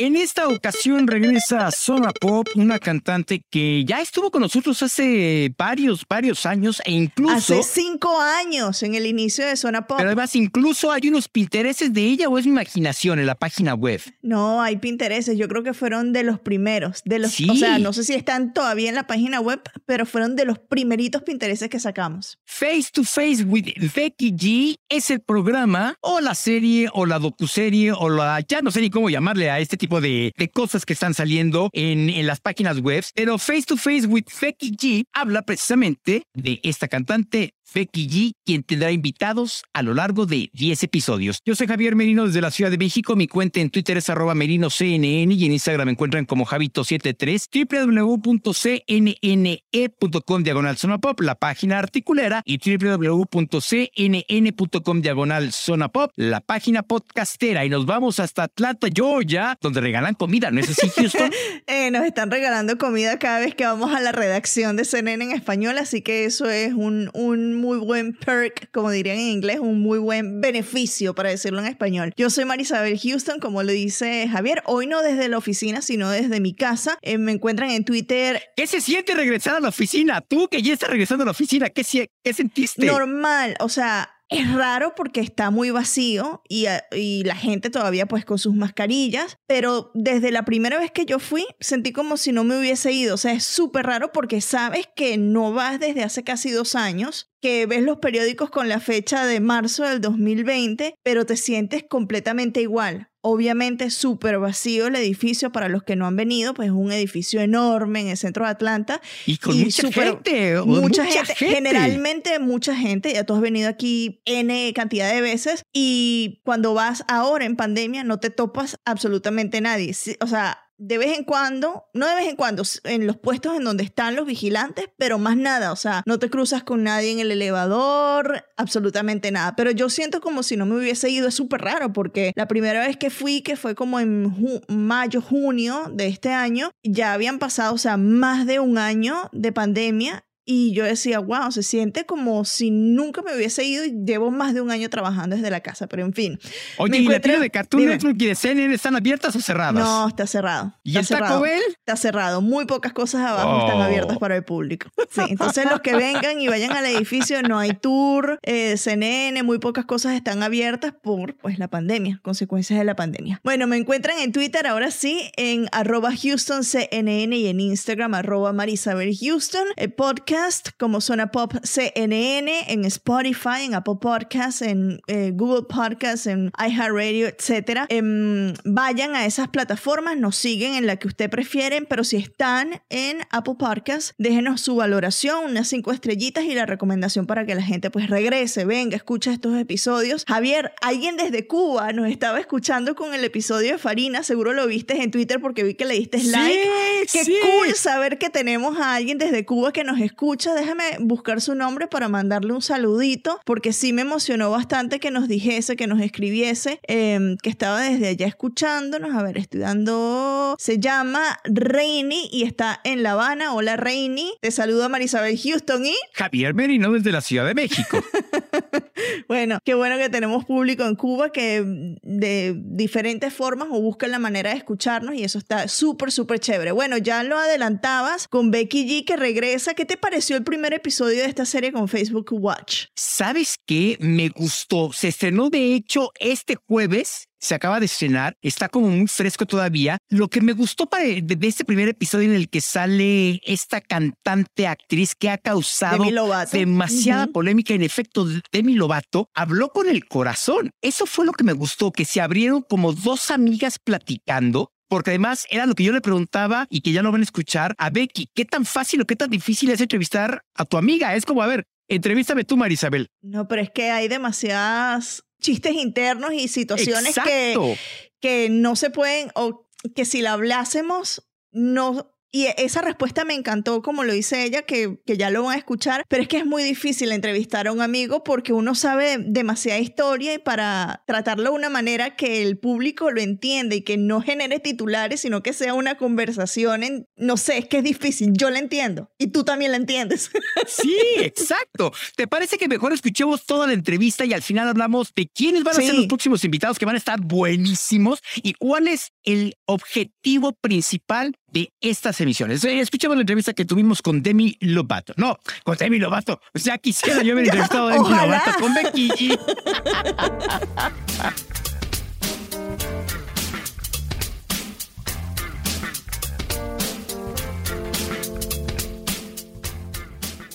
En esta ocasión regresa Zona Pop, una cantante que ya estuvo con nosotros hace varios, varios años e incluso... Hace cinco años en el inicio de Zona Pop. Pero además incluso hay unos pintereses de ella o es mi imaginación en la página web. No, hay pintereses. Yo creo que fueron de los primeros. De los, O sea, no sé si están todavía en la página web, pero fueron de los primeritos pintereses que sacamos. Face to Face with Becky G es el programa o la serie o la docuserie o la... Ya no sé ni cómo llamarle a este tipo de, cosas que están saliendo en, las páginas web, pero Face to Face with Becky G habla precisamente de esta cantante Becky G, quien tendrá invitados a lo largo de 10 episodios. Yo soy Javier Merino desde la Ciudad de México. Mi cuenta en Twitter es arroba merinoCNN y en Instagram me encuentran como Javito73, www.cnne.com diagonal pop, la página articulera, y www.cnn.com diagonal pop, la página podcastera. Y nos vamos hasta Atlanta, Georgia, donde regalan comida, ¿no es así, Houston? eh, nos están regalando comida cada vez que vamos a la redacción de CNN en español, así que eso es un, un muy buen perk, como dirían en inglés, un muy buen beneficio, para decirlo en español. Yo soy Marisabel Houston, como lo dice Javier, hoy no desde la oficina, sino desde mi casa. Eh, me encuentran en Twitter. ¿Qué se siente regresar a la oficina? Tú que ya estás regresando a la oficina, ¿qué, qué sentiste? Normal, o sea, es raro porque está muy vacío y, y, la gente todavía pues con sus mascarillas, pero desde la primera vez que yo fui sentí como si no me hubiese ido, o sea, es súper raro porque sabes que no vas desde hace casi dos años, que ves los periódicos con la fecha de marzo del 2020, pero te sientes completamente igual. Obviamente súper vacío el edificio para los que no han venido, pues es un edificio enorme en el centro de Atlanta. Y con mucha gente. Mucha, gente, Generalmente mucha gente, ya tú has venido aquí N cantidad de veces y cuando vas ahora en pandemia no te topas absolutamente nadie. O sea, de vez en cuando, no de vez en cuando, en los puestos en donde están los vigilantes, pero más nada, o sea, no te cruzas con nadie en el elevador, absolutamente nada. Pero yo siento como si no me hubiese ido, es súper raro, porque la primera vez que fui, que fue como en mayo, junio de este año, ya habían pasado, o sea, más de un año de pandemia y yo decía, wow, se siente como si nunca me hubiese ido y llevo más de un año trabajando desde la casa, pero en fin. Oye, ¿y la tienda de Cartoon Network y de CNN están abiertas o cerradas? No, está cerrado. ¿Y está el cerrado. Taco Bell? Está cerrado. Muy pocas cosas abajo están abiertas Oh. para el público. Sí, entonces los que vengan y vayan al edificio, no hay tour, eh, CNN, muy pocas cosas están abiertas por pues, la pandemia, consecuencias de la pandemia. Bueno, me encuentran en Twitter ahora sí, en arroba HoustonCNN y en Instagram arroba Marisabel Houston. El podcast como Zona Pop CNN, en Spotify, en Apple Podcasts, en eh, Google Podcasts, en iHeartRadio, etc. Em, vayan a esas plataformas, nos siguen en la que usted prefieren, pero si están en Apple Podcasts, déjenos su valoración, unas cinco estrellitas y la recomendación para que la gente pues regrese, venga, escucha estos episodios. Javier, alguien desde Cuba nos estaba escuchando con el episodio de Farina, seguro lo viste en Twitter porque vi que le diste like. Qué sí. cool saber que tenemos a alguien desde Cuba que nos escucha. Déjame buscar su nombre para mandarle un saludito, porque sí me emocionó bastante que nos dijese, que nos escribiese, eh, que estaba desde allá escuchándonos. A ver, estoy dando. Se llama Reini y está en La Habana. Hola, Reini. Te saluda Marisabel Houston y. Javier Merino desde la Ciudad de México. Bueno, qué bueno que tenemos público en Cuba que de diferentes formas o buscan la manera de escucharnos y eso está súper, súper chévere. Bueno, ya lo adelantabas con Becky G que regresa. ¿Qué te pareció el primer episodio de esta serie con Facebook Watch? ¿Sabes qué? Me gustó. Se estrenó, de hecho, este jueves. Se acaba de estrenar, está como muy fresco todavía. Lo que me gustó para, de, de este primer episodio en el que sale esta cantante actriz que ha causado demasiada polémica. En efecto, Demi Lovato habló con el corazón. Eso fue lo que me gustó, que se abrieron como dos amigas platicando. Porque además era lo que yo le preguntaba y que ya lo van a escuchar a Becky. ¿Qué tan fácil o qué tan difícil es entrevistar a tu amiga? Es como, a ver, entrevístame tú, Marisabel. No, pero es que hay demasiadas chistes internos y situaciones que, que no se pueden o que si la hablásemos, no y esa respuesta me encantó, como lo dice ella, que, que, ya lo van a escuchar, pero es que es muy difícil entrevistar a un amigo porque uno sabe demasiada historia y para tratarlo de una manera que el público lo entienda y que no genere titulares, sino que sea una conversación en, no sé, es que es difícil, yo la entiendo y tú también la entiendes. Sí, exacto. ¿Te parece que mejor escuchemos toda la entrevista y al final hablamos de quiénes van a ser los próximos invitados que van a estar buenísimos y cuál es el objetivo principal de estas emisiones. Eh, escuchamos la entrevista que tuvimos con Demi Lovato. No, con Demi Lovato. O sea, quisiera yo haber entrevistado a Demi Lovato con Becky G.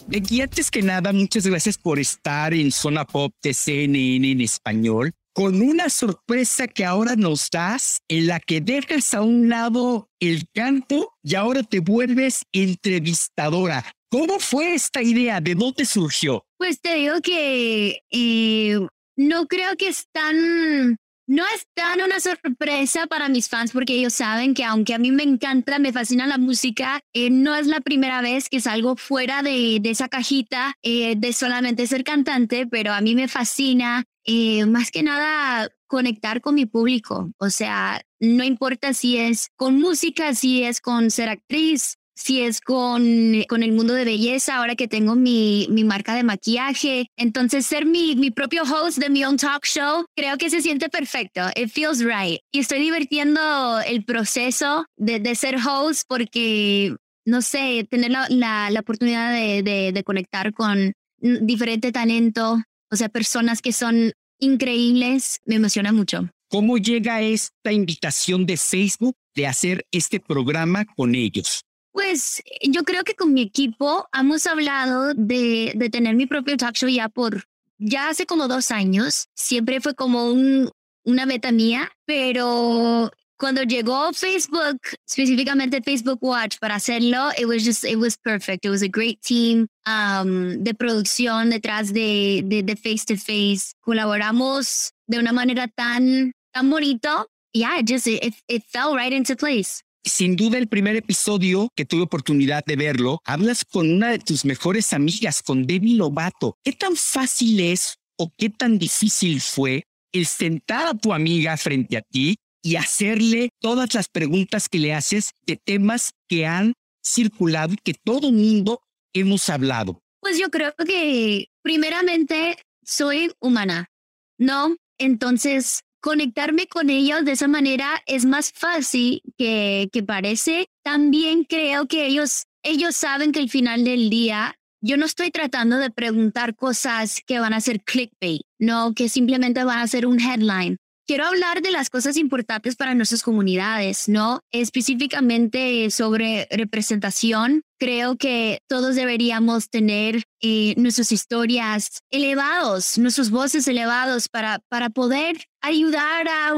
Becky, antes que nada, muchas gracias por estar en Zona Pop de CNN en español con una sorpresa que ahora nos das en la que dejas a un lado el canto y ahora te vuelves entrevistadora. ¿Cómo fue esta idea? ¿De dónde surgió? Pues te digo que eh, no creo que es tan no es tan una sorpresa para mis fans porque ellos saben que aunque a mí me encanta, me fascina la música, eh, no es la primera vez que salgo fuera de, esa cajita eh, de solamente ser cantante, pero a mí me fascina eh, más que nada conectar con mi público. O sea, no importa si es con música, si es con ser actriz, si es con, con el mundo de belleza, ahora que tengo mi, mi marca de maquillaje. Entonces, ser mi, mi propio host de mi own talk show, creo que se siente perfecto. It feels right. Y estoy divirtiendo el proceso de, de ser host porque, no sé, tener la, la, la oportunidad de, de, de conectar con diferente talento, o sea, personas que son increíbles, me emociona mucho. ¿Cómo llega esta invitación de Facebook de hacer este programa con ellos? Pues yo creo que con mi equipo hemos hablado de, de tener mi propio talk show ya por, ya hace como dos años. Siempre fue como un, una meta mía, pero cuando llegó Facebook, específicamente Facebook Watch para hacerlo, it was just, it was perfect. It was a great team um, de producción detrás de, de, face to face. Colaboramos de una manera tan, tan bonito. Yeah, it just, it, it fell right into place. Sin duda, el primer episodio que tuve oportunidad de verlo, hablas con una de tus mejores amigas, con Debbie Lobato. ¿Qué tan fácil es o qué tan difícil fue el sentar a tu amiga frente a ti y hacerle todas las preguntas que le haces de temas que han circulado y que todo mundo hemos hablado? Pues yo creo que primeramente soy humana, ¿no? Entonces, conectarme con ellos de esa manera es más fácil que, que parece. También creo que ellos, ellos saben que al final del día yo no estoy tratando de preguntar cosas que van a ser clickbait, no, que simplemente van a ser un headline. Quiero hablar de las cosas importantes para nuestras comunidades, ¿no? Específicamente sobre representación. Creo que todos deberíamos tener eh, nuestras historias elevados, nuestros voces elevados para, para poder ayudar a,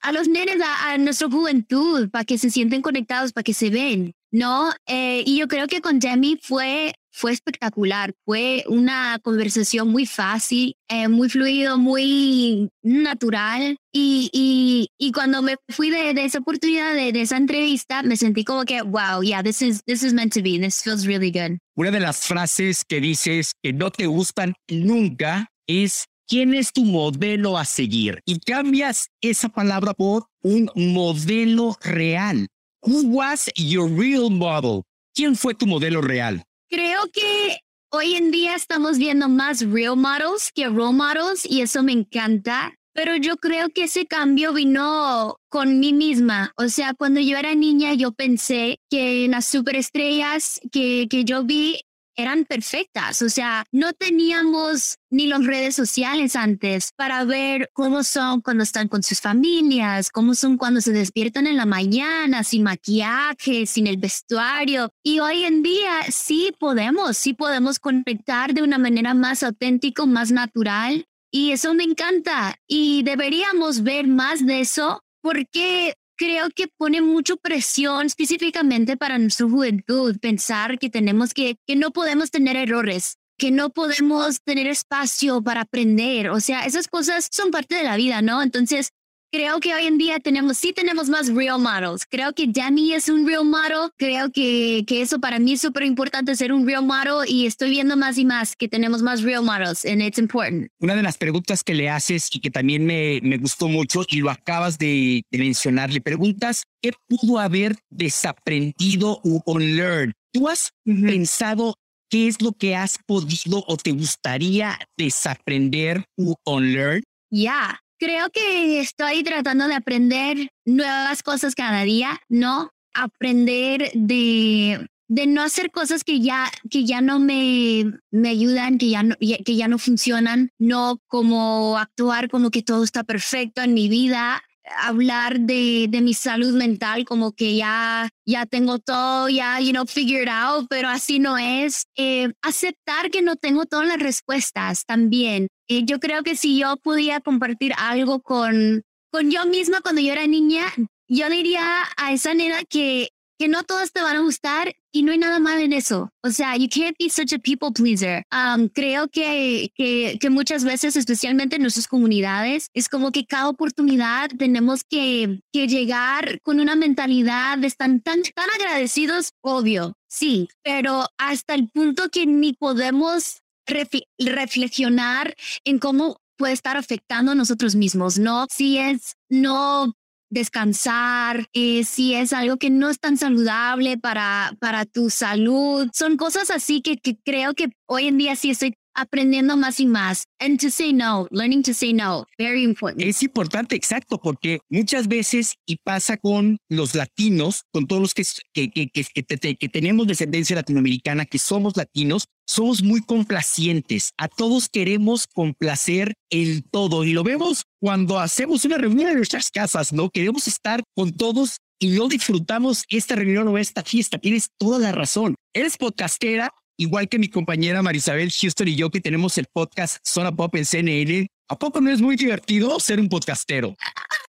a los nenes, a, a nuestra juventud, para que se sienten conectados, para que se ven, ¿no? Eh, y yo creo que con Demi fue fue espectacular. Fue una conversación muy fácil, eh, muy fluido, muy natural. Y, y, y cuando me fui de, esa oportunidad, de, de, esa entrevista, me sentí como que, wow, yeah, this is, this is meant to be. This feels really good. Una de las frases que dices que no te gustan nunca es ¿Quién es tu modelo a seguir? Y cambias esa palabra por un modelo real. Who was your real model? ¿Quién fue tu modelo real? Creo que hoy en día estamos viendo más real models que role models y eso me encanta. Pero yo creo que ese cambio vino con mí misma. O sea, cuando yo era niña, yo pensé que las superestrellas que, que yo vi eran perfectas. O sea, no teníamos ni las redes sociales antes para ver cómo son cuando están con sus familias, cómo son cuando se despiertan en la mañana, sin maquillaje, sin el vestuario. Y hoy en día sí podemos, sí podemos conectar de una manera más auténtica, más natural. Y eso me encanta. Y deberíamos ver más de eso porque creo que pone mucho presión específicamente para nuestra juventud, pensar que tenemos que, que no podemos tener errores, que no podemos tener espacio para aprender. O sea, esas cosas son parte de la vida, ¿no? Entonces, creo que hoy en día tenemos, sí tenemos más real models. Creo que Demi es un real model. Creo que, que eso para mí es súper importante ser un real model y estoy viendo más y más que tenemos más real models and it's important. Una de las preguntas que le haces y que también me, me gustó mucho y lo acabas de, de mencionar, le preguntas qué pudo haber desaprendido o unlearned. ¿Tú has pensado qué es lo que has podido o te gustaría desaprender o unlearn? Ya, creo que estoy tratando de aprender nuevas cosas cada día, ¿no? Aprender de, de no hacer cosas que ya, que ya no me, me ayudan, que ya, que ya no funcionan, no como actuar como que todo está perfecto en mi vida, hablar de, de, mi salud mental como que ya, ya tengo todo, ya, you know, figured out, pero así no es. Eh, aceptar que no tengo todas las respuestas también. Eh, yo creo que si yo pudiera compartir algo con, con yo misma cuando yo era niña, yo diría a esa nena que que no todas te van a gustar y no hay nada mal en eso. O sea, you can't be such a people pleaser. Um, creo que, que, muchas veces, especialmente en nuestras comunidades, es como que cada oportunidad tenemos que, que llegar con una mentalidad de estar tan, tan agradecidos, obvio, sí, pero hasta el punto que ni podemos reflexionar en cómo puede estar afectando a nosotros mismos, ¿no? Si es no descansar, eh, si es algo que no es tan saludable para, para tu salud. Son cosas así que, que creo que hoy en día sí estoy aprendiendo más y más. And to say no, learning to say no, very important. Es importante, exacto, porque muchas veces, y pasa con los latinos, con todos los que, que, que, que, que tenemos descendencia latinoamericana, que somos latinos, somos muy complacientes. A todos queremos complacer el todo y lo vemos cuando hacemos una reunión en nuestras casas, ¿no? Queremos estar con todos y no disfrutamos esta reunión o esta fiesta. Tienes toda la razón. Eres podcastera, igual que mi compañera Marisabel Houston y yo que tenemos el podcast Zona Pop en CNN. ¿A poco no es muy divertido ser un podcastero?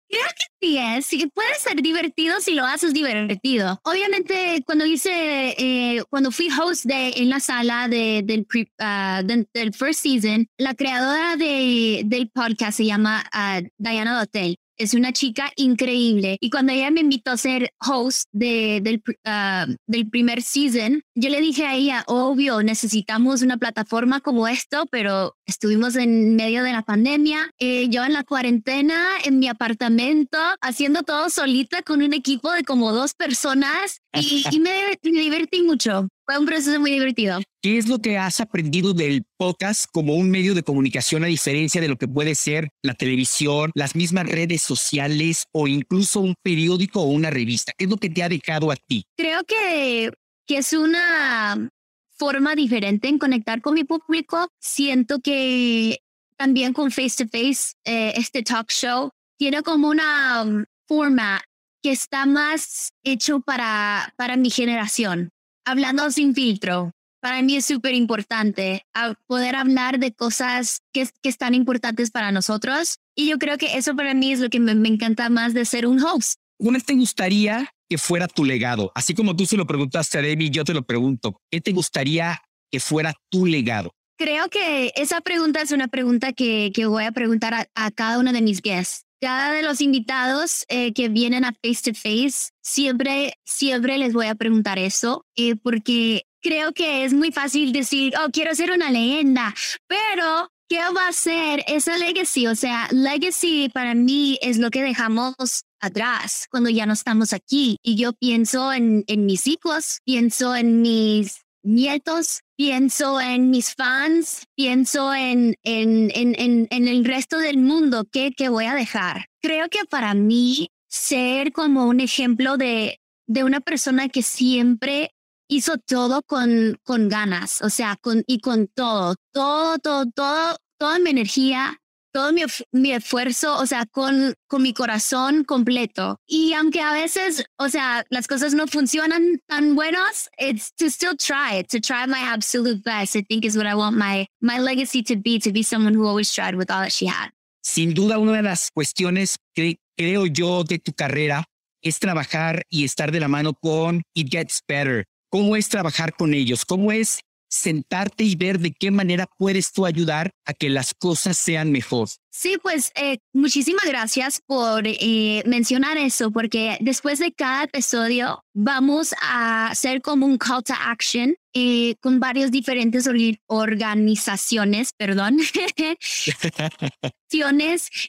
Creo que sí es, sí, puede ser divertido si lo haces divertido. Obviamente, cuando hice, eh, cuando fui host de, en la sala de, del, uh, del first season, la creadora de, del podcast se llama uh, Diana Dotel es una chica increíble. Y cuando ella me invitó a ser host de, del, uh, del primer season, yo le dije a ella, obvio, necesitamos una plataforma como esto, pero estuvimos en medio de la pandemia, eh, yo en la cuarentena, en mi apartamento, haciendo todo solita con un equipo de como dos personas y, y me, me divertí mucho. Fue un proceso muy divertido. ¿Qué es lo que has aprendido del podcast como un medio de comunicación a diferencia de lo que puede ser la televisión, las mismas redes sociales o incluso un periódico o una revista? ¿Qué es lo que te ha dejado a ti? Creo que, que es una forma diferente en conectar con mi público. Siento que también con Face to Face, eh, este talk show tiene como una um, forma que está más hecho para, para mi generación hablando sin filtro, para mí es súper importante poder hablar de cosas que, que, están importantes para nosotros. Y yo creo que eso para mí es lo que me, encanta más de ser un host. ¿Cómo te gustaría que fuera tu legado? Así como tú se lo preguntaste a Debbie, yo te lo pregunto. ¿Qué te gustaría que fuera tu legado? Creo que esa pregunta es una pregunta que, que voy a preguntar a, a cada uno de mis guests cada de los invitados eh, que vienen a Face to Face, siempre, siempre les voy a preguntar eso, eh, porque creo que es muy fácil decir, oh, quiero ser una leyenda, pero ¿qué va a ser esa legacy? O sea, legacy para mí es lo que dejamos atrás cuando ya no estamos aquí. Y yo pienso en, en mis hijos, pienso en mis nietos, pienso en mis fans, pienso en, en, en, en, el resto del mundo que, que voy a dejar. Creo que para mí ser como un ejemplo de, de una persona que siempre hizo todo con, con ganas, o sea, con, y con todo, todo, todo, todo, toda mi energía, todo mi, mi, esfuerzo, o sea, con, con mi corazón completo. Y aunque a veces, o sea, las cosas no funcionan tan buenas, it's to still try to try my absolute best, I think is what I want my, my legacy to be, to be someone who always tried with all that she had. Sin duda, una de las cuestiones que creo yo de tu carrera es trabajar y estar de la mano con It Gets Better. ¿Cómo es trabajar con ellos? ¿Cómo es sentarte y ver de qué manera puedes tú ayudar a que las cosas sean mejor. Sí, pues eh, muchísimas gracias por eh, mencionar eso, porque después de cada episodio vamos a hacer como un call to action eh, con varias diferentes organizaciones, perdón,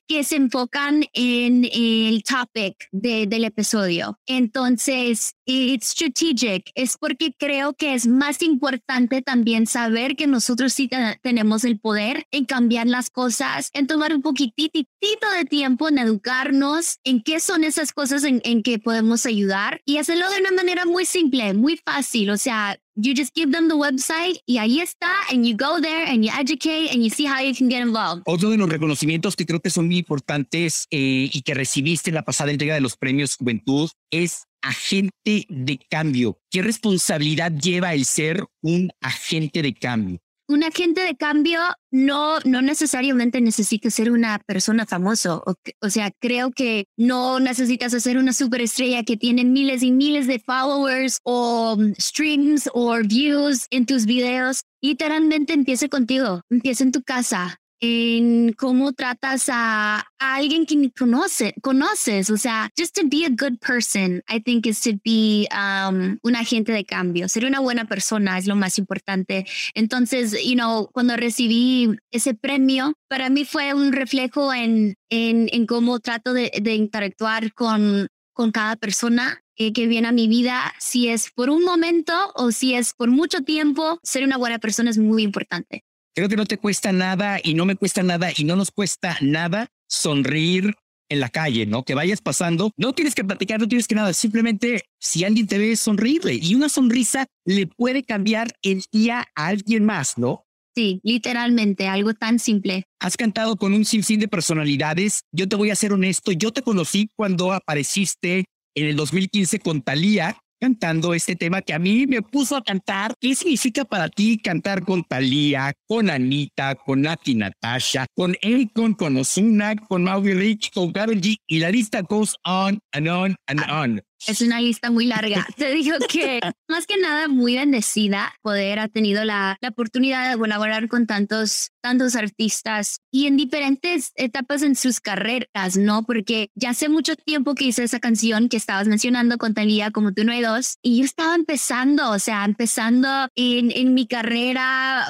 que se enfocan en el topic del episodio. Entonces, it's strategic, es porque creo que es más importante también saber que nosotros sí tenemos el poder en cambiar las cosas, en tomar un poquitito de tiempo en educarnos en qué son esas cosas en, en que podemos ayudar y hacerlo de una manera muy simple, muy fácil. O sea, you just give them the website y ahí está, and you go there and you educate and you see how you can get involved. Otro de los reconocimientos que creo que son muy importantes eh, y que recibiste en la pasada entrega de los premios Juventud es agente de cambio. ¿Qué responsabilidad lleva el ser un agente de cambio? Un agente de cambio no, no necesariamente necesita ser una persona famosa. O, o, sea, creo que no necesitas ser una superestrella que tiene miles y miles de followers o um, streams o views en tus videos. Literalmente empieza contigo, empieza en tu casa, en cómo tratas a, alguien que conoce, conoces. O sea, just to be a good person, I think is to be um, un agente de cambio. Ser una buena persona es lo más importante. Entonces, you know, cuando recibí ese premio, para mí fue un reflejo en, en, en cómo trato de, de interactuar con, con cada persona que viene a mi vida, si es por un momento o si es por mucho tiempo, ser una buena persona es muy importante. Creo que no te cuesta nada y no me cuesta nada y no nos cuesta nada sonreír en la calle, ¿no? Que vayas pasando, no tienes que platicar, no tienes que nada, simplemente si alguien te ve sonreírle y una sonrisa le puede cambiar el día a alguien más, ¿no? Sí, literalmente, algo tan simple. Has cantado con un sinfín de personalidades. Yo te voy a ser honesto, yo te conocí cuando apareciste en el 2015 con Talía cantando este tema que a mí me puso a cantar. ¿Qué significa para ti cantar con Thalía, con Anita, con Nati Natasha, con Akon, con Ozuna, con Maui Rich, con Karol G? Y la lista goes on and on and on. Es una lista muy larga. Te digo que más que nada muy bendecida poder ha tenido la, la oportunidad de colaborar con tantos, tantos artistas y en diferentes etapas en sus carreras, ¿no? Porque ya hace mucho tiempo que hice esa canción que estabas mencionando con Talía como tú no hay dos y yo estaba empezando, o sea, empezando en, en mi carrera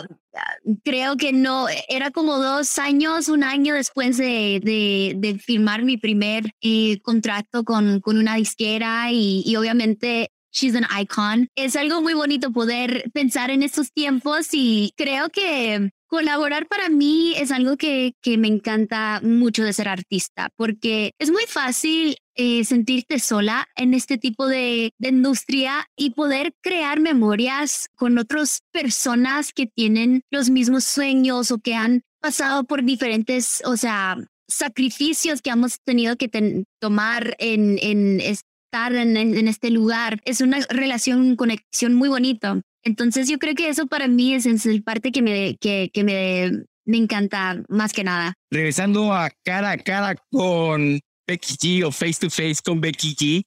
creo que no, era como dos años, un año después de, de, firmar mi primer eh, contrato con, con una disquera y, y obviamente she's an icon. Es algo muy bonito poder pensar en estos tiempos y creo que Colaborar para mí es algo que, que, me encanta mucho de ser artista, porque es muy fácil eh, sentirte sola en este tipo de, de, industria y poder crear memorias con otras personas que tienen los mismos sueños o que han pasado por diferentes, o sea, sacrificios que hemos tenido que tomar en, en estar en, en, este lugar. Es una relación, conexión muy bonito. Entonces yo creo que eso para mí es, el parte que me, que, que me, me encanta más que nada. Regresando a cara a cara con Becky G o face to face con Becky G,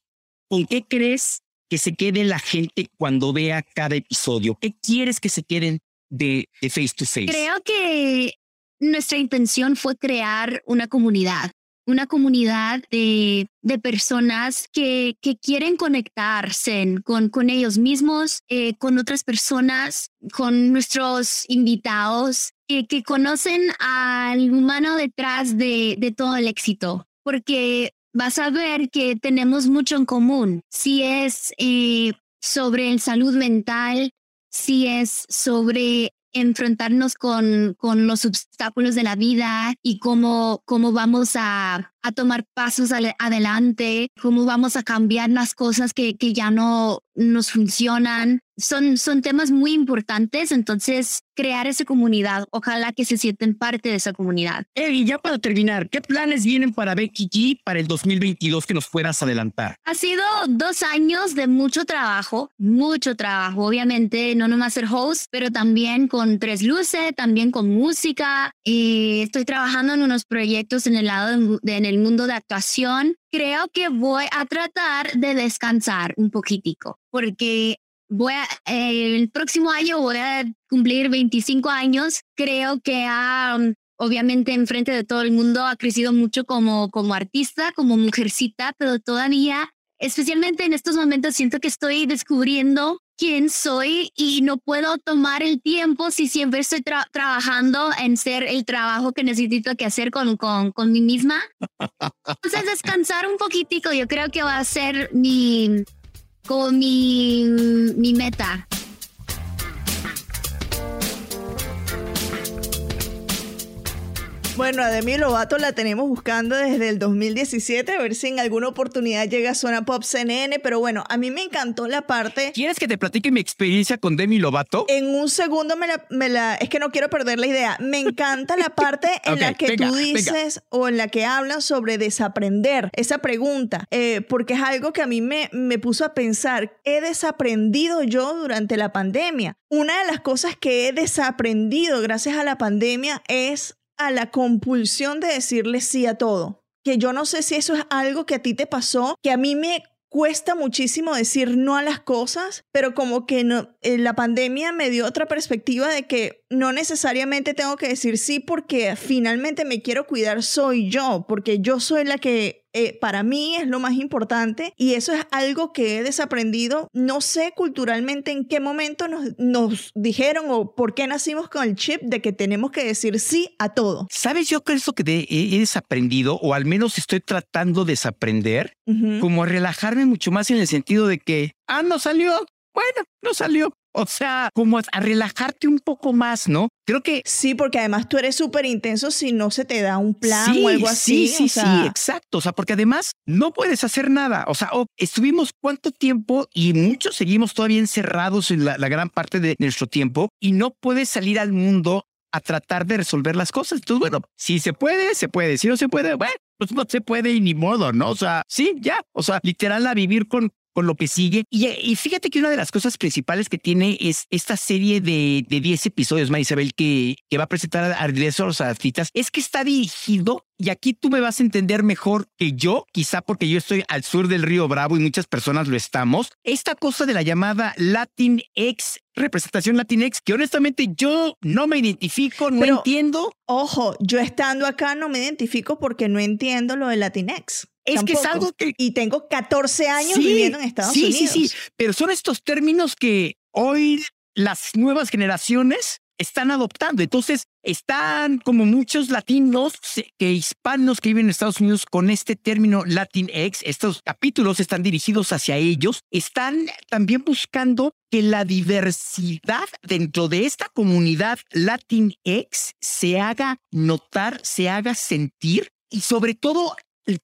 ¿con qué crees que se quede la gente cuando vea cada episodio? ¿Qué quieres que se queden de, face to face? Creo que nuestra intención fue crear una comunidad una comunidad de, de personas que, que, quieren conectarse con, con ellos mismos, eh, con otras personas, con nuestros invitados, que conocen al humano detrás de, de todo el éxito, porque vas a ver que tenemos mucho en común. Si es eh, sobre salud mental, si es sobre enfrentarnos con, con los obstáculos de la vida y cómo, cómo vamos a, a tomar pasos adelante, cómo vamos a cambiar las cosas que, que ya no nos funcionan. Son, son temas muy importantes, entonces crear esa comunidad, ojalá que se sienten parte de esa comunidad. y ya para terminar, ¿qué planes vienen para Becky G para el 2022 que nos fueras adelantar? Ha sido dos años de mucho trabajo, mucho trabajo, obviamente, no nomás ser host, pero también con Tres Luces, también con música. Y estoy trabajando en unos proyectos en el lado de, en el mundo de actuación. Creo que voy a tratar de descansar un poquitico, porque voy a, el próximo año voy a cumplir 25 años. Creo que ha, um, obviamente, enfrente de todo el mundo, ha crecido mucho como, como artista, como mujercita, pero todavía, especialmente en estos momentos, siento que estoy descubriendo quién soy y no puedo tomar el tiempo si siempre estoy trabajando en ser el trabajo que necesito que hacer con, con, con mí misma. Entonces, descansar un poquitico, yo creo que va a ser mi, como mi, mi meta. Bueno, a Demi Lovato la tenemos buscando desde el 2017, a ver si en alguna oportunidad llega a Zona Pop CNN, pero bueno, a mí me encantó la parte... ¿Quieres que te platique mi experiencia con Demi Lovato? En un segundo me la... Me la es que no quiero perder la idea. Me encanta la parte en la que tú dices o en la que hablas sobre desaprender, esa pregunta, eh, porque es algo que a mí me, me puso a pensar, ¿he desaprendido yo durante la pandemia? Una de las cosas que he desaprendido gracias a la pandemia es a la compulsión de decirle sí a todo. Que yo no sé si eso es algo que a ti te pasó, que a mí me cuesta muchísimo decir no a las cosas, pero como que no, eh, la pandemia me dio otra perspectiva de que no necesariamente tengo que decir sí porque finalmente me quiero cuidar soy yo, porque yo soy la que eh, para mí es lo más importante y eso es algo que he desaprendido. No sé culturalmente en qué momento nos, nos dijeron o por qué nacimos con el chip de que tenemos que decir sí a todo. ¿Sabes? Yo creo eso que he, desaprendido o al menos estoy tratando de desaprender, como relajarme mucho más en el sentido de que, ah, no salió, bueno, no salió. O sea, como a relajarte un poco más, ¿no? Creo que... Sí, porque además tú eres súper intenso si no se te da un plan o algo así. Sí, sí, sí, exacto. O sea, porque además no puedes hacer nada. O sea, estuvimos cuánto tiempo y muchos seguimos todavía encerrados en la, gran parte de nuestro tiempo y no puedes salir al mundo a tratar de resolver las cosas. Entonces, bueno, si se puede, se puede. Si no se puede, bueno, pues no se puede y ni modo, ¿no? O sea, sí, ya. O sea, literal a vivir con con lo que sigue. Y, fíjate que una de las cosas principales que tiene es esta serie de, de 10 episodios, Isabel, que, que va a presentar a los artistas, es que está dirigido, y aquí tú me vas a entender mejor que yo, quizá porque yo estoy al sur del río Bravo y muchas personas lo estamos, esta cosa de la llamada Latin X representación Latinx que honestamente yo no me identifico, no entiendo. Ojo, yo estando acá no me identifico porque no entiendo lo de Latinx. Es que es algo que... Y tengo 14 años viviendo en Estados Unidos. Sí, sí, sí. Pero son estos términos que hoy las nuevas generaciones están adoptando. Entonces, están como muchos latinos que hispanos que viven en Estados Unidos con este término Latinx. Estos capítulos están dirigidos hacia ellos. Están también buscando que la diversidad dentro de esta comunidad Latinx se haga notar, se haga sentir y sobre todo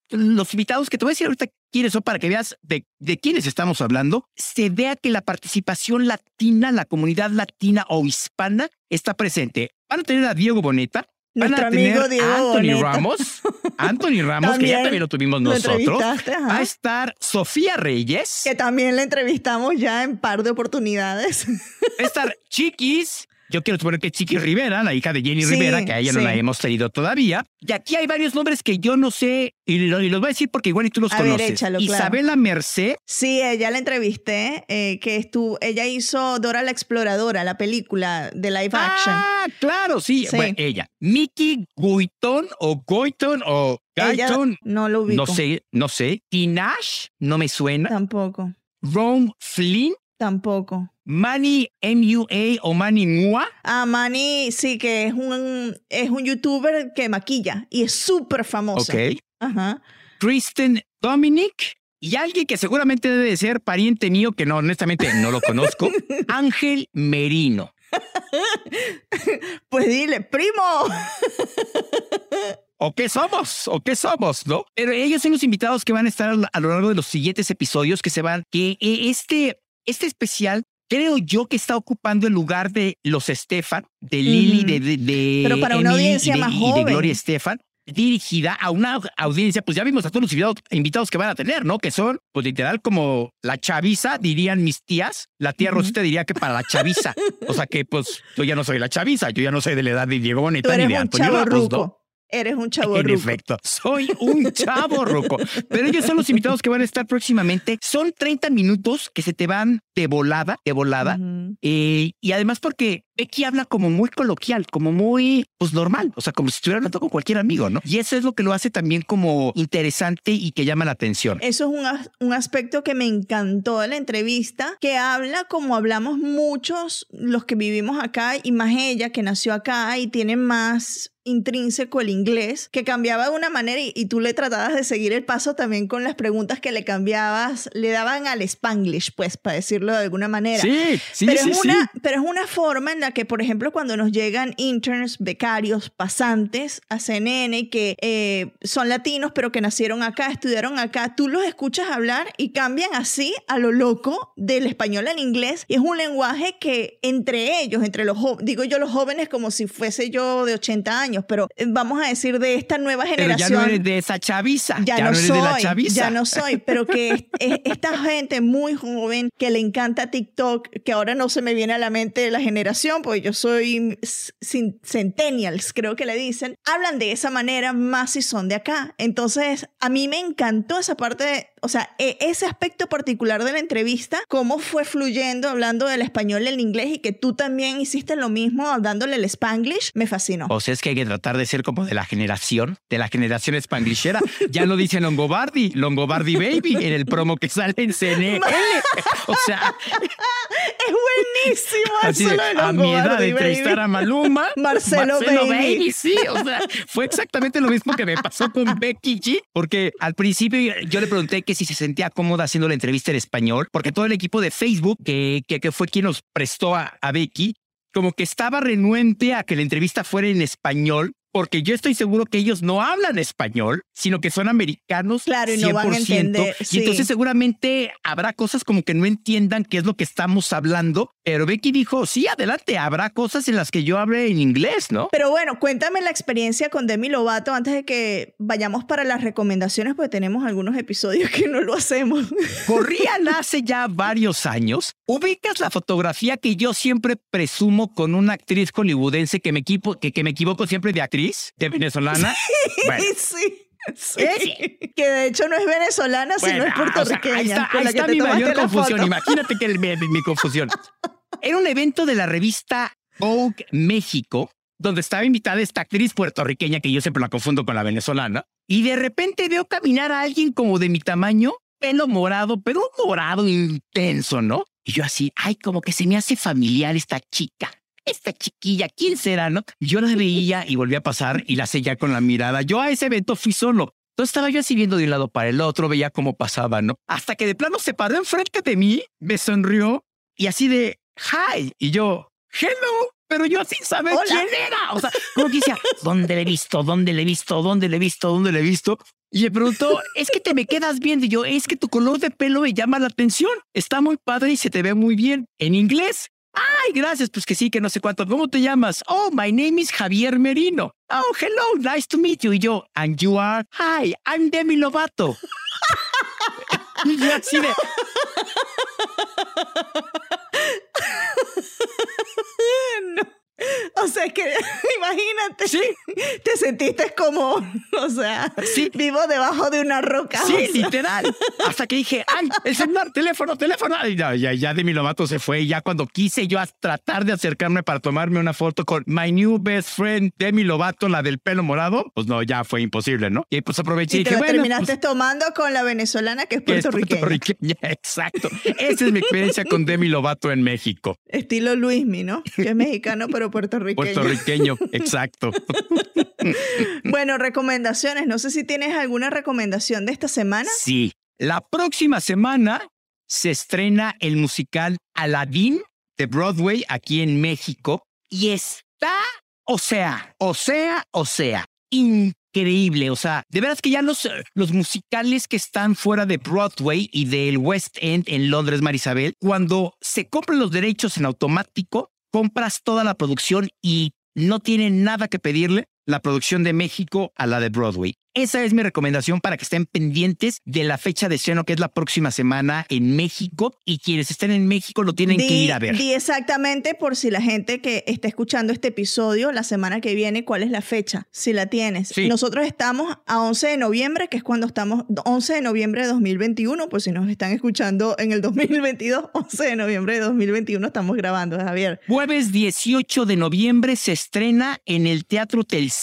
los invitados que te voy a decir ahorita quiénes son para que veas de, de quiénes estamos hablando, se vea que la participación latina, la comunidad latina o hispana está presente. Van a tener a Diego Boneta, Van a tener a Anthony Ramos, Anthony Ramos, que ya también lo tuvimos nosotros. Va a estar Sofía Reyes. Que también la entrevistamos ya en par de oportunidades. Va a estar Chiquis, yo quiero suponer que Chiqui Rivera, la hija de Jenny Rivera, que a ella no la hemos tenido todavía. Y aquí hay varios nombres que yo no sé, y, los voy a decir porque igual y tú los conoces. Isabela Merced. Sí, ella la entrevisté, eh, que estuvo, ella hizo Dora la Exploradora, la película de live action. Ah, claro, sí. Bueno, ella. Mickey Guiton o Goiton o Guyton. No lo ubico. No sé, no sé. Tinash, no me suena. Tampoco. Rome Flynn. Tampoco. Manny MUA o Manny Mua. Ah, Manny, sí, que es un, es un youtuber que maquilla y es súper famoso. Ok. Ajá. Kristen Dominic y alguien que seguramente debe de ser pariente mío, que no, honestamente no lo conozco, Ángel Merino. pues dile, primo. ¿O qué somos? ¿O qué somos? ¿No? Pero ellos son los invitados que van a estar a lo largo de los siguientes episodios que se van, que eh, este este especial creo yo que está ocupando el lugar de los Estefan, de Lili, de, de, Pero para una audiencia más joven. Y de Gloria Estefan, dirigida a una audiencia, pues ya vimos a todos los invitados, que van a tener, ¿no? Que son, pues literal, como la chaviza, dirían mis tías. La tía Rosita diría que para la chaviza. o sea que, pues, yo ya no soy la chaviza, yo ya no soy de la edad de Diego Bonita ni de Antonio ¿no? Eres un chavo En ruco. efecto, soy un chavo roco. Pero ellos son los invitados que van a estar próximamente. Son 30 minutos que se te van de volada, de volada. Eh, y además porque Becky habla como muy coloquial, como muy, pues normal, o sea, como si estuviera hablando con cualquier amigo, ¿no? Y eso es lo que lo hace también como interesante y que llama la atención. Eso es un, as- un aspecto que me encantó de la entrevista, que habla como hablamos muchos los que vivimos acá y más ella que nació acá y tiene más intrínseco el inglés, que cambiaba de una manera y, y tú le tratabas de seguir el paso también con las preguntas que le cambiabas, le daban al spanglish, pues, para decirlo de alguna manera. Sí, sí, pero, sí, es sí. una, pero es una forma en la que, por ejemplo, cuando nos llegan interns, becarios, pasantes a CNN que eh, son latinos, pero que nacieron acá, estudiaron acá, tú los escuchas hablar y cambian así a lo loco del español al inglés. Y es un lenguaje que entre ellos, entre los digo yo los jóvenes como si fuese yo de 80 años, pero eh, vamos a decir de esta nueva Pero generación ya no eres de esa chaviza. ya, no, eres soy, de la chaviza. ya no soy, pero que es- es- esta gente muy joven que le encanta TikTok, que ahora no se me viene a la mente la generación, porque yo soy centennials, creo que le dicen, hablan de esa manera más si son de acá. Entonces, a mí me encantó esa parte, de- o sea, e- ese aspecto particular de la entrevista, cómo fue fluyendo hablando del español y el inglés y que tú también hiciste lo mismo dándole el spanglish, me fascinó. O sea, es que hay que tratar de ser como de la generación, de la generación spanglishera. Ya lo dice Longobardi, Longobardi Baby, en el promo que sale en CNN. O sea, Es buenísimo así eso de, a mi edad de entrevistar baby. a Maluma. Marcelo Baby. sí. O sea, fue exactamente lo mismo que me pasó con Becky G. Porque al principio yo le pregunté que si se sentía cómoda haciendo la entrevista en español, porque todo el equipo de Facebook, que, que, fue quien nos prestó a, a Becky, como que estaba renuente a que la entrevista fuera en español, porque yo estoy seguro que ellos no hablan español, sino que son americanos. Claro, y no van a 100%, entender, Y sí. entonces seguramente habrá cosas como que no entiendan qué es lo que estamos hablando, pero Becky dijo, sí, adelante, habrá cosas en las que yo hable en inglés, ¿no? Pero bueno, cuéntame la experiencia con Demi Lovato antes de que vayamos para las recomendaciones, porque tenemos algunos episodios que no lo hacemos. Corrían hace ya varios años. Ubicas la fotografía que yo siempre presumo con una actriz hollywoodense que me, equipo, que, que me equivoco siempre de actriz, de venezolana. Bueno, sí. Sí. ¿Es? Que de hecho no es venezolana, sino es o sea, puertorriqueña. ahí está, ahí mi mayor confusión. Imagínate que el- mi, mi confusión. Era un evento de la revista Vogue México, donde estaba invitada esta actriz puertorriqueña, que yo siempre la confundo con la venezolana, y de repente veo caminar a alguien como de mi tamaño, pelo morado, pero un morado intenso, ¿no? Y yo así, ay, como que se me hace familiar esta chica. Esta chiquilla, ¿quién será, no? Y Yo la veía y volví a pasar y la seguía con la mirada. Yo a ese evento fui solo. Entonces estaba yo así viendo de un lado para el otro, veía cómo pasaba, ¿no? Hasta que de plano se paró enfrente de mí, me sonrió y así de, hi. Y yo, hello. Pero yo sin saber Hola. quién era. O sea, como que decía, ¿dónde le he visto? ¿Dónde le he visto? ¿Dónde le he visto? ¿Dónde le he visto? Y me preguntó, es que te me quedas bien. Y yo, es que tu color de pelo me llama la atención. Está muy padre y se te ve muy bien. En inglés. Ay, gracias, pues que sí, que no sé cuánto. ¿Cómo te llamas? Oh, my name is Javier Merino. Oh, hello, nice to meet you. Y yo, and you are, hi, I'm Demi Lovato. O sea, es que imagínate, sí, te sentiste como, o sea, Sí. vivo debajo de una roca. sí, o sea. literal. Hasta que dije, ay, el celular, teléfono, teléfono. Y ya, ya, ya Demi Lovato se fue. Y ya cuando quise yo a tratar de acercarme para tomarme una foto con my new best friend Demi Lovato, la del pelo morado, pues no, ya fue imposible, ¿no? Y pues aproveché y, Y te dije, bueno, terminaste pues, tomando con la venezolana que es que es puertorriqueña. puertorriqueña. Exacto. Esa es mi experiencia con Demi Lovato en México. Estilo Luismi, ¿no? Que es mexicano pero puertorriqueño. Puertorriqueño, exacto. Bueno, recomendaciones. No sé si tienes alguna recomendación de esta semana. Sí. La próxima semana se estrena el musical Aladdin de Broadway aquí en México y está, o sea, o sea, o sea, increíble. O sea, de veras que ya los, los musicales que están fuera de Broadway y del West End en Londres, Marisabel, cuando se compran los derechos en automático, compras toda la producción y no tienen nada que pedirle la producción de México a la de Broadway. Esa es mi recomendación para que estén pendientes de la fecha de estreno que es la próxima semana en México y quienes estén en México lo tienen que ir a ver. Di exactamente por si la gente que está escuchando este episodio la semana que viene, cuál es la fecha, si la tienes. Sí. Nosotros estamos a 11 de noviembre, que es cuando estamos, 11 de noviembre de 2021, por si nos están escuchando en el 2022, 11 de noviembre de 2021 estamos grabando, Javier. Jueves 18 de noviembre se estrena en el Teatro Telcel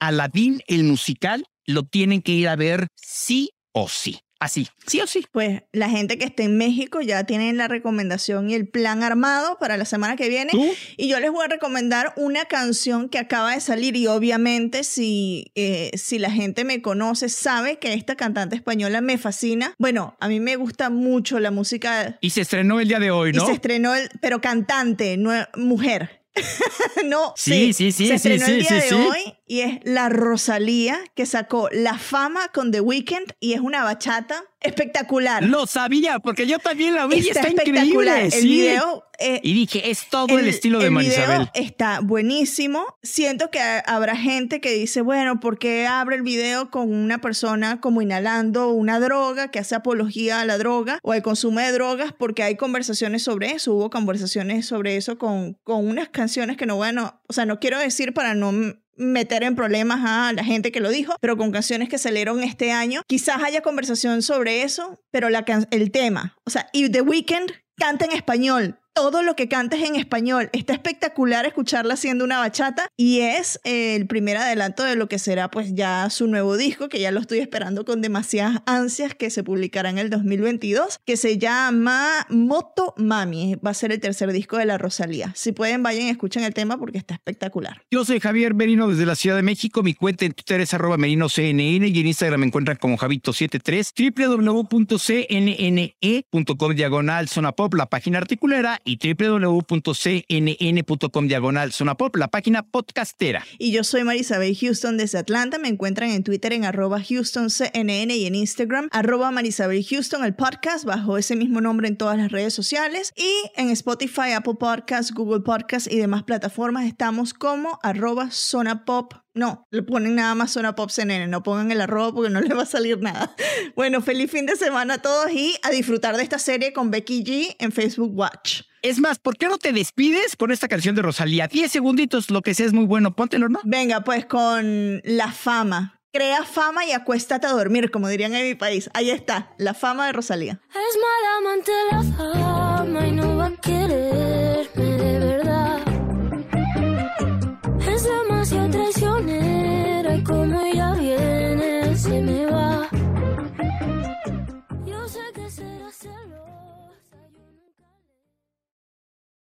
Aladín el musical. Lo tienen que ir a ver sí o sí. Así, sí o sí. Pues la gente que esté en México ya tienen la recomendación y el plan armado para la semana que viene. ¿Tú? Y yo les voy a recomendar una canción que acaba de salir y obviamente si, eh, si la gente me conoce sabe que esta cantante española me fascina. Bueno, a mí me gusta mucho la música Y se estrenó el día de hoy, ¿no? y se estrenó, el, pero cantante, no mujer. no, Sí, sí, sí, Se sí, sí, el día sí, de sí. hoy y es la Rosalía que sacó La Fama con The Weeknd y es una bachata espectacular. Lo sabía, porque yo también la vi y está, espectacular. increíble. El sí. video eh, Y dije, es todo el, estilo de el video Marisabel. está buenísimo. Siento que habrá gente que dice, bueno, ¿por qué abre el video con una persona como inhalando una droga que hace apología a la droga o al consumo de drogas? Porque hay conversaciones sobre eso. Hubo conversaciones sobre eso con, con unas canciones que no, bueno, o sea, no quiero decir para no meter en problemas a la gente que lo dijo, pero con canciones que salieron este año. Quizás haya conversación sobre eso, pero la el tema, o sea, y The Weeknd canta en español. Todo lo que canta es en español. Está espectacular escucharla haciendo una bachata y es eh, el primer adelanto de lo que será pues ya su nuevo disco, que ya lo estoy esperando con demasiadas ansias, que se publicará en el 2022, que se llama Moto Mami. Va a ser el tercer disco de la Rosalía. Si pueden, vayan y escuchen el tema porque está espectacular. Yo soy Javier Merino desde la Ciudad de México. Mi cuenta en Twitter es arroba merinoCNN y en Instagram me encuentran como Javito73, www.cnne.com diagonal zona pop, la página articulera, y www.cnn.com diagonal zona pop, la página podcastera. Y yo soy Marisabel Houston desde Atlanta. Me encuentran en Twitter en arroba HoustonCNN y en Instagram arroba Marisabel Houston, el podcast, bajo ese mismo nombre en todas las redes sociales. Y en Spotify, Apple Podcasts, Google Podcasts y demás plataformas estamos como arroba Zona Pop. No, le ponen nada más Zona Pop CNN, no pongan el arroba porque no les va a salir nada. Bueno, feliz fin de semana a todos y a disfrutar de esta serie con Becky G en Facebook Watch. Es más, ¿por qué no te despides con esta canción de Rosalía? 10 segunditos, lo que sea es muy bueno. Póntelo, ¿no? Venga, pues con la fama. Crea fama y acuéstate a dormir, como dirían en mi país. Ahí está, la fama de Rosalía. Es mala amante la fama y no va a quererme de verdad. Es demasiado